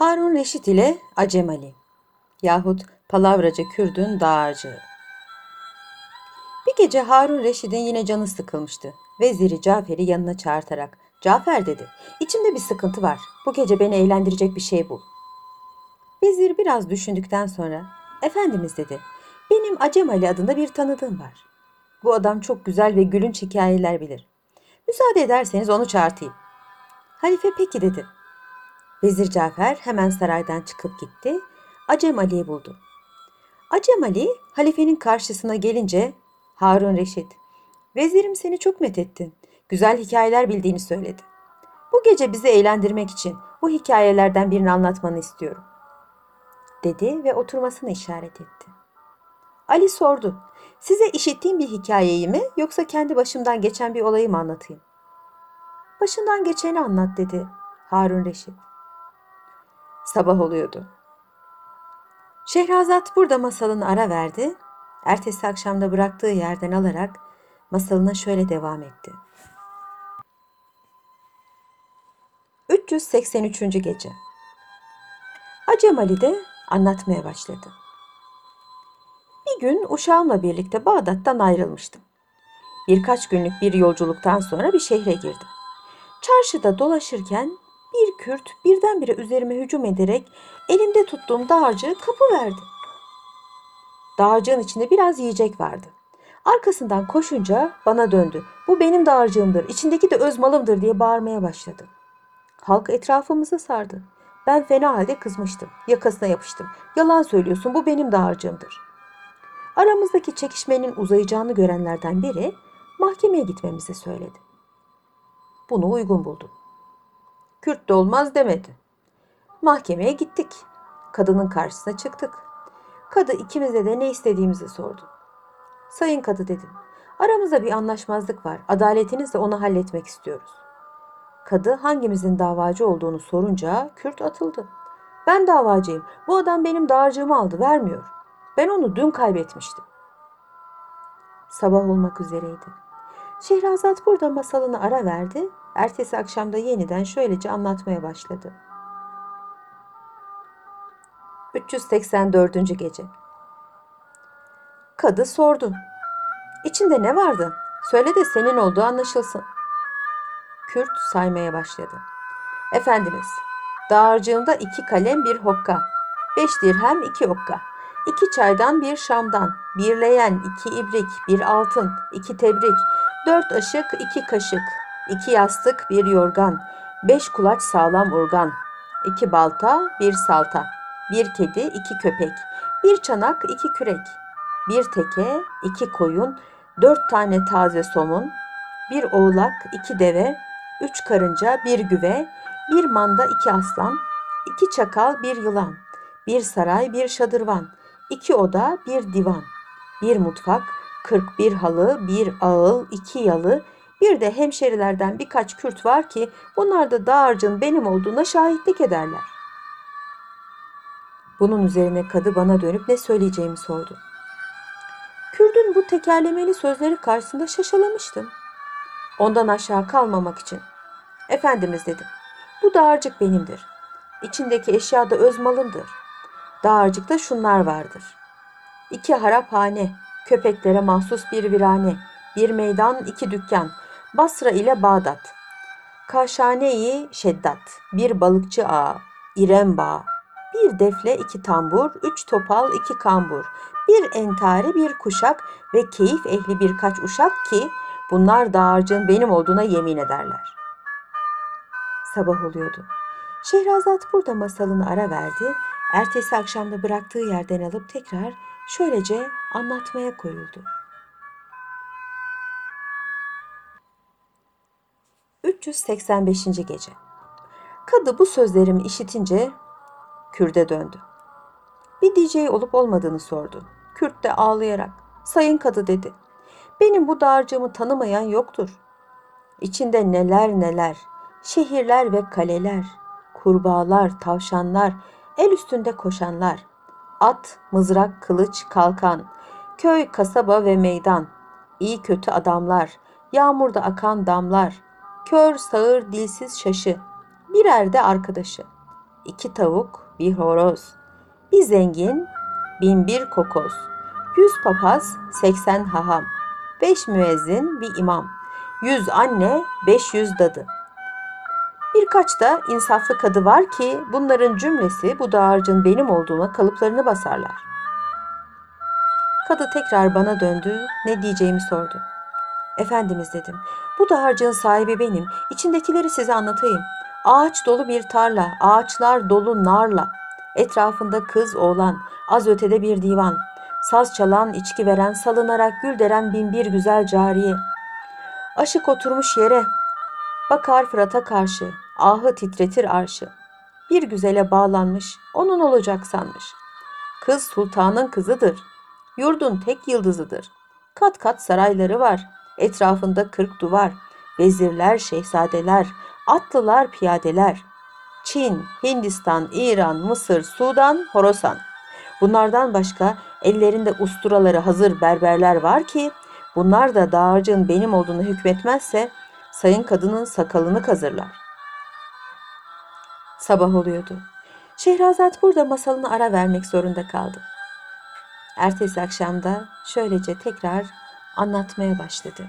Harun Reşit ile Acem Ali yahut Palavracı Kürdün dağarcığı. Bir gece Harun Reşit'in yine canı sıkılmıştı. Veziri Cafer'i yanına çağırtarak Cafer dedi, içimde bir sıkıntı var. Bu gece beni eğlendirecek bir şey bul. Vezir biraz düşündükten sonra Efendimiz dedi, benim Acem Ali adında bir tanıdığım var. Bu adam çok güzel ve gülünç hikayeler bilir. Müsaade ederseniz onu çağırtayım. Halife peki dedi. Vezir Cafer hemen saraydan çıkıp gitti. Acem Ali'yi buldu. Acem Ali halifenin karşısına gelince Harun Reşit, vezirim seni çok methettin. Güzel hikayeler bildiğini söyledi. Bu gece bizi eğlendirmek için bu hikayelerden birini anlatmanı istiyorum. Dedi ve oturmasını işaret etti. Ali sordu. Size işittiğim bir hikayeyi mi yoksa kendi başımdan geçen bir olayı mı anlatayım? Başından geçeni anlat dedi Harun Reşit. Sabah oluyordu. Şehrazat burada masalını ara verdi. Ertesi akşamda bıraktığı yerden alarak masalına şöyle devam etti. 383. gece. Acem Ali de anlatmaya başladı. Bir gün uşağımla birlikte Bağdat'tan ayrılmıştım. Birkaç günlük bir yolculuktan sonra bir şehre girdim. Çarşıda dolaşırken bir Kürt birdenbire üzerime hücum ederek elimde tuttuğum dağarcığı kapı verdi. Dağarcığın içinde biraz yiyecek vardı. Arkasından koşunca bana döndü. Bu benim dağarcığımdır, içindeki de öz malımdır diye bağırmaya başladı. Halk etrafımızı sardı. Ben fena halde kızmıştım. Yakasına yapıştım. Yalan söylüyorsun bu benim dağarcığımdır. Aramızdaki çekişmenin uzayacağını görenlerden biri mahkemeye gitmemizi söyledi. Bunu uygun buldum. Kürt de olmaz demedi. Mahkemeye gittik. Kadının karşısına çıktık. Kadı ikimize de ne istediğimizi sordu. Sayın kadı dedim. Aramızda bir anlaşmazlık var. Adaletinizle onu halletmek istiyoruz. Kadı hangimizin davacı olduğunu sorunca Kürt atıldı. Ben davacıyım. Bu adam benim dağarcığımı aldı, vermiyor. Ben onu dün kaybetmiştim. Sabah olmak üzereydi. Şehrazat burada masalını ara verdi. Ertesi akşamda yeniden şöylece anlatmaya başladı. 384. gece. Kadı sordu. İçinde ne vardı? Söyle de senin olduğu anlaşılsın. Kürt saymaya başladı. Efendimiz, dağarcığımda iki kalem bir hokka, beş dirhem iki okka, iki çaydan bir şamdan, bir leğen, iki ibrik, bir altın, iki tebrik, dört ışık, iki kaşık, iki yastık, bir yorgan, beş kulaç sağlam urgan, iki balta, bir salta, bir kedi, iki köpek, bir çanak, iki kürek, bir teke, iki koyun, dört tane taze somun, bir oğlak, iki deve, üç karınca, bir güve, bir manda, iki aslan, iki çakal, bir yılan, bir saray, bir şadırvan, iki oda, bir divan, bir mutfak, kırk bir halı, bir ağıl, iki yalı, bir de hemşerilerden birkaç Kürt var ki bunlar da dağarcığın benim olduğuna şahitlik ederler. Bunun üzerine kadı bana dönüp ne söyleyeceğimi sordu. Kürdün bu tekerlemeli sözleri karşısında şaşalamıştım. Ondan aşağı kalmamak için. Efendimiz dedim. Bu dağarcık benimdir. İçindeki eşya da öz malımdır. Dağarcıkta şunlar vardır. İki haraphane, köpeklere mahsus bir virane, bir meydan, iki dükkan, Basra ile Bağdat. Kaşhane-i Şeddat, bir balıkçı ağa, İrem Bağı, bir defle, iki tambur, üç topal, iki kambur, bir entari, bir kuşak ve keyif ehli birkaç uşak ki bunlar dağarcığın benim olduğuna yemin ederler. Sabah oluyordu. Şehrazat burada masalını ara verdi. Ertesi akşamda bıraktığı yerden alıp tekrar şöylece anlatmaya koyuldu. 385. gece. Kadı bu sözlerimi işitince Kürt'e döndü. Bir DJ olup olmadığını sordu. Kürt de ağlayarak, sayın kadı dedi. Benim bu dağarcığımı tanımayan yoktur. İçinde neler neler, şehirler ve kaleler, kurbağalar, tavşanlar, el üstünde koşanlar, at, mızrak, kılıç, kalkan, köy, kasaba ve meydan, iyi kötü adamlar, yağmurda akan damlar, kör, sağır, dilsiz şaşı, birer de arkadaşı, iki tavuk, bir horoz. Bir zengin, bin bir kokoz. Yüz papaz, seksen haham. Beş müezzin, bir imam. Yüz anne, beş yüz dadı. Birkaç da insaflı kadı var ki bunların cümlesi bu dağarcığın benim olduğuna kalıplarını basarlar. Kadı tekrar bana döndü, ne diyeceğimi sordu. Efendimiz dedim, bu dağarcığın sahibi benim, içindekileri size anlatayım. Ağaç dolu bir tarla, ağaçlar dolu narla. Etrafında kız oğlan, az ötede bir divan. Saz çalan, içki veren, salınarak gül deren bin bir güzel cariye. Aşık oturmuş yere, bakar Fırat'a karşı, ahı titretir arşı. Bir güzele bağlanmış, onun olacak sanmış. Kız sultanın kızıdır, yurdun tek yıldızıdır. Kat kat sarayları var, etrafında kırk duvar, vezirler, şehzadeler, atlılar, piyadeler. Çin, Hindistan, İran, Mısır, Sudan, Horasan. Bunlardan başka ellerinde usturaları hazır berberler var ki bunlar da dağarcığın benim olduğunu hükmetmezse sayın kadının sakalını kazırlar. Sabah oluyordu. Şehrazat burada masalını ara vermek zorunda kaldı. Ertesi akşamda şöylece tekrar anlatmaya başladı.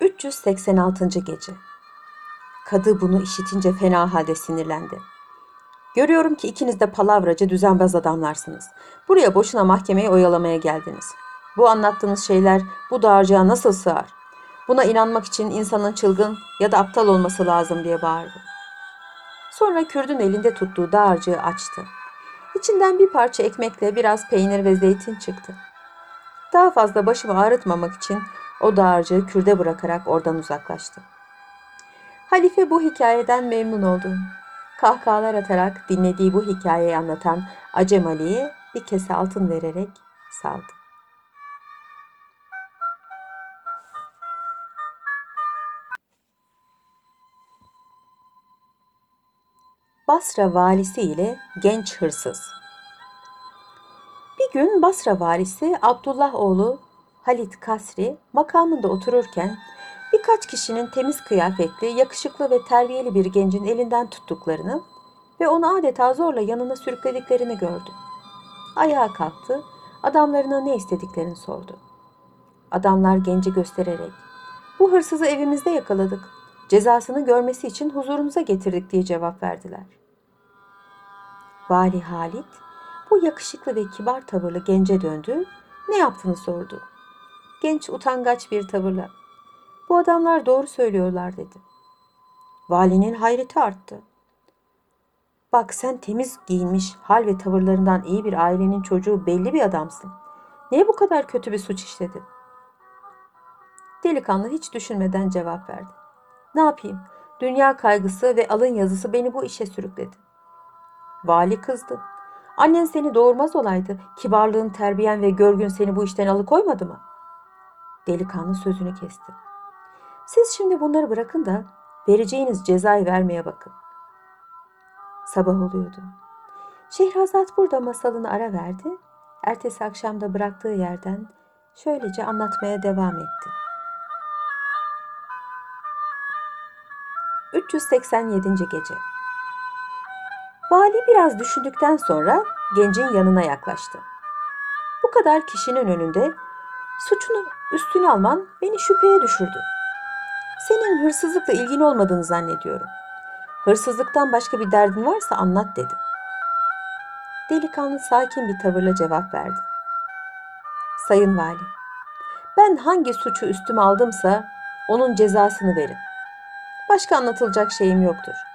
386. gece. Kadı bunu işitince fena halde sinirlendi. Görüyorum ki ikiniz de palavracı, düzenbaz adamlarsınız. Buraya boşuna mahkemeye oyalamaya geldiniz. Bu anlattığınız şeyler bu dağarcığa nasıl sığar? Buna inanmak için insanın çılgın ya da aptal olması lazım diye bağırdı. Sonra Kürdün elinde tuttuğu dağarcığı açtı. İçinden bir parça ekmekle biraz peynir ve zeytin çıktı. Daha fazla başımı ağrıtmamak için o dağarcığı Kürde bırakarak oradan uzaklaştı. Halife bu hikayeden memnun oldu. Kahkahalar atarak dinlediği bu hikayeyi anlatan Acem Ali'ye bir kese altın vererek saldı. Basra valisi ile genç hırsız. Bir gün Basra valisi Abdullah oğlu Halit Kasri makamında otururken birkaç kişinin temiz kıyafetli, yakışıklı ve terbiyeli bir gencin elinden tuttuklarını ve onu adeta zorla yanına sürüklediklerini gördü. Ayağa kalktı, adamlarına ne istediklerini sordu. Adamlar genci göstererek, bu hırsızı evimizde yakaladık, cezasını görmesi için huzurumuza getirdik diye cevap verdiler. Vali Halit, bu yakışıklı ve kibar tavırlı gence döndü, ne yaptığını sordu. Genç utangaç bir tavırla, bu adamlar doğru söylüyorlar dedi. Valinin hayreti arttı. Bak sen temiz giyinmiş, hal ve tavırlarından iyi bir ailenin çocuğu belli bir adamsın. Niye bu kadar kötü bir suç işledin? Delikanlı hiç düşünmeden cevap verdi. Ne yapayım? Dünya kaygısı ve alın yazısı beni bu işe sürükledi. Vali kızdı. Annen seni doğurmaz olaydı. Kibarlığın, terbiyen ve görgün seni bu işten alıkoymadı mı? Delikanlı sözünü kesti. Siz şimdi bunları bırakın da vereceğiniz cezayı vermeye bakın. Sabah oluyordu. Şehrazat burada masalını ara verdi. Ertesi akşamda bıraktığı yerden şöylece anlatmaya devam etti. 387. gece. Biraz düşündükten sonra gencin yanına yaklaştı. Bu kadar kişinin önünde suçunu üstüne alman beni şüpheye düşürdü. Senin hırsızlıkla ilgin olmadığını zannediyorum. Hırsızlıktan başka bir derdin varsa anlat dedi. Delikanlı sakin bir tavırla cevap verdi. Sayın Vali, ben hangi suçu üstüme aldımsa onun cezasını verin. Başka anlatılacak şeyim yoktur.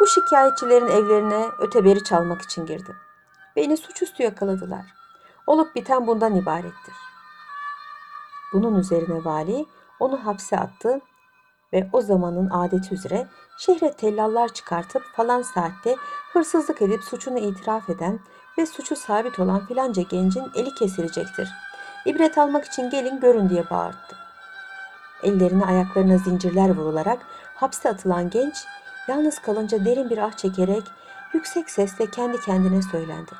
Bu şikayetçilerin evlerine öteberi çalmak için girdim. Beni suçüstü yakaladılar. Olup biten bundan ibarettir. Bunun üzerine vali onu hapse attı ve o zamanın adeti üzere şehre tellallar çıkartıp falan saatte hırsızlık edip suçunu itiraf eden ve suçu sabit olan filanca gencin eli kesilecektir. İbret almak için gelin görün diye bağırdı. Ellerine ayaklarına zincirler vurularak hapse atılan genç yalnız kalınca derin bir ah çekerek yüksek sesle kendi kendine söylendi.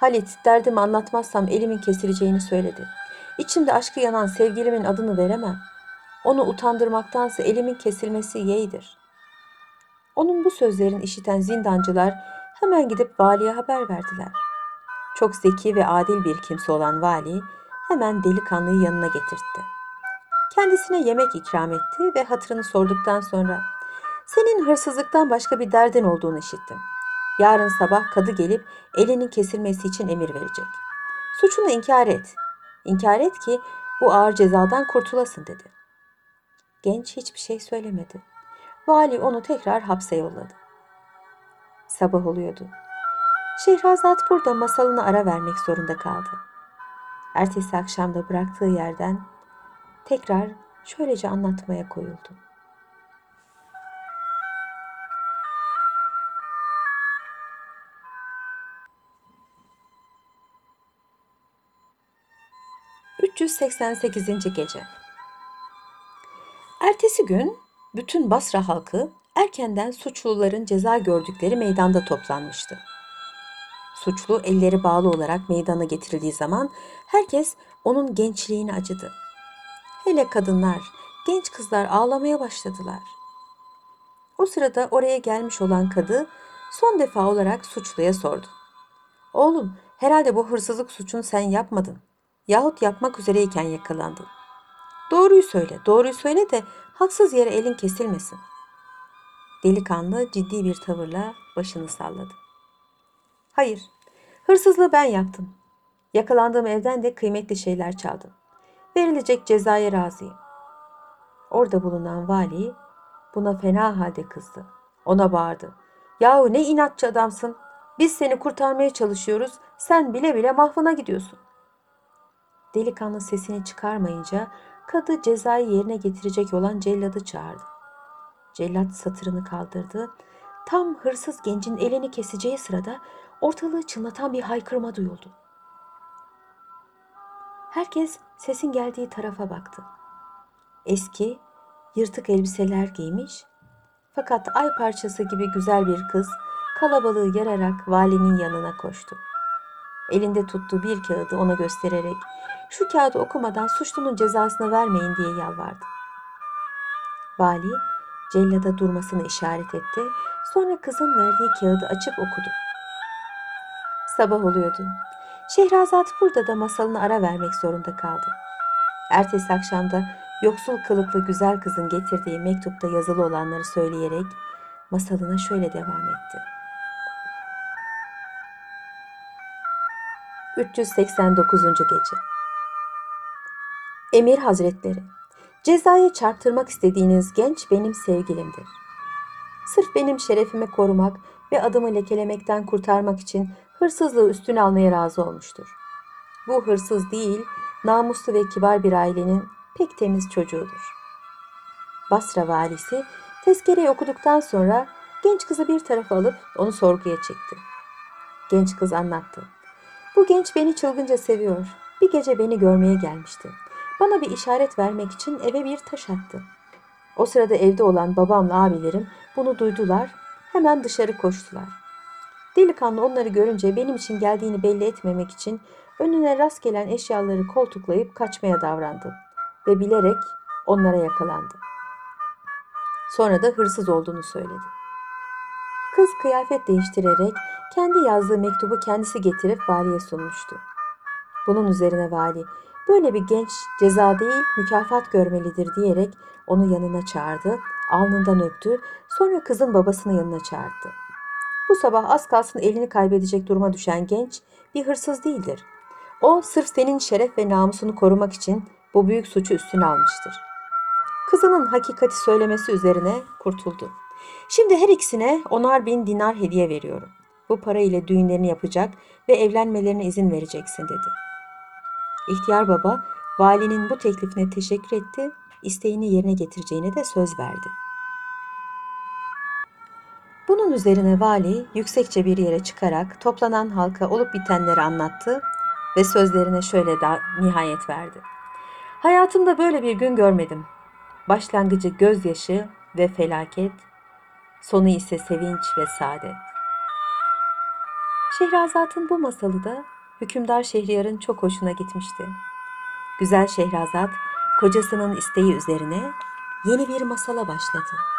Halit derdimi anlatmazsam elimin kesileceğini söyledi. İçimde aşkı yanan sevgilimin adını veremem. Onu utandırmaktansa elimin kesilmesi yeğdir. Onun bu sözlerini işiten zindancılar hemen gidip valiye haber verdiler. Çok zeki ve adil bir kimse olan vali hemen delikanlıyı yanına getirtti. Kendisine yemek ikram etti ve hatırını sorduktan sonra senin hırsızlıktan başka bir derdin olduğunu işittim. Yarın sabah kadı gelip elinin kesilmesi için emir verecek. Suçunu inkar et. İnkar et ki bu ağır cezadan kurtulasın dedi. Genç hiçbir şey söylemedi. Vali onu tekrar hapse yolladı. Sabah oluyordu. Şehrazat burada masalına ara vermek zorunda kaldı. Ertesi akşamda bıraktığı yerden tekrar şöylece anlatmaya koyuldu. ...388. Gece Ertesi gün bütün Basra halkı erkenden suçluların ceza gördükleri meydanda toplanmıştı. Suçlu elleri bağlı olarak meydana getirildiği zaman herkes onun gençliğini acıdı. Hele kadınlar, genç kızlar ağlamaya başladılar. O sırada oraya gelmiş olan kadı son defa olarak suçluya sordu. Oğlum, herhalde bu hırsızlık suçunu sen yapmadın. Yahut yapmak üzereyken yakalandın. Doğruyu söyle, doğruyu söyle de haksız yere elin kesilmesin. Delikanlı ciddi bir tavırla başını salladı. Hayır, hırsızlığı ben yaptım. Yakalandığım evden de kıymetli şeyler çaldım. Verilecek cezaya razıyım. Orada bulunan vali buna fena halde kızdı. Ona bağırdı. Yahu ne inatçı adamsın. Biz seni kurtarmaya çalışıyoruz. Sen bile bile mahvına gidiyorsun. Delikanlı sesini çıkarmayınca kadı cezayı yerine getirecek olan celladı çağırdı. Cellat satırını kaldırdı. Tam hırsız gencin elini keseceği sırada ortalığı çınlatan bir haykırma duyuldu. Herkes sesin geldiği tarafa baktı. Eski, yırtık elbiseler giymiş fakat ay parçası gibi güzel bir kız kalabalığı yararak valinin yanına koştu. Elinde tuttuğu bir kağıdı ona göstererek şu kağıdı okumadan suçlunun cezasını vermeyin diye yalvardı. Vali cellada durmasını işaret etti. Sonra kızın verdiği kağıdı açıp okudu. Sabah oluyordu. Şehrazat burada da masalını ara vermek zorunda kaldı. Ertesi akşamda yoksul kılıklı güzel kızın getirdiği mektupta yazılı olanları söyleyerek masalına şöyle devam etti. 389. Gece Emir Hazretleri, cezaya çarptırmak istediğiniz genç benim sevgilimdir. Sırf benim şerefimi korumak ve adımı lekelemekten kurtarmak için hırsızlığı üstüne almaya razı olmuştur. Bu hırsız değil, namuslu ve kibar bir ailenin pek temiz çocuğudur. Basra valisi tezkereyi okuduktan sonra genç kızı bir tarafa alıp onu sorguya çekti. Genç kız anlattı. Bu genç beni çılgınca seviyor. Bir gece beni görmeye gelmişti. Bana bir işaret vermek için eve bir taş attı. O sırada evde olan babamla abilerim bunu duydular, hemen dışarı koştular. Delikanlı onları görünce benim için geldiğini belli etmemek için önüne rast gelen eşyaları koltuklayıp kaçmaya davrandı ve bilerek onlara yakalandı. Sonra da hırsız olduğunu söyledi. Kız kıyafet değiştirerek kendi yazdığı mektubu kendisi getirip valiye sunmuştu. Bunun üzerine vali böyle bir genç ceza değil mükafat görmelidir diyerek onu yanına çağırdı, alnından öptü, sonra kızın babasını yanına çağırdı. Bu sabah az kalsın elini kaybedecek duruma düşen genç bir hırsız değildir. O sırf senin şeref ve namusunu korumak için bu büyük suçu üstüne almıştır. Kızının hakikati söylemesi üzerine kurtuldu. Şimdi her ikisine onar bin dinar hediye veriyorum. Bu para ile düğünlerini yapacak ve evlenmelerine izin vereceksin dedi. İhtiyar baba valinin bu teklifine teşekkür etti, isteğini yerine getireceğine de söz verdi. Bunun üzerine vali yüksekçe bir yere çıkarak toplanan halka olup bitenleri anlattı ve sözlerine şöyle da nihayet verdi. Hayatımda böyle bir gün görmedim. Başlangıcı gözyaşı ve felaket, sonu ise sevinç ve saadet. Şehrazat'ın bu masalı da hükümdar Şehriyar'ın çok hoşuna gitmişti. Güzel Şehrazat kocasının isteği üzerine yeni bir masala başladı.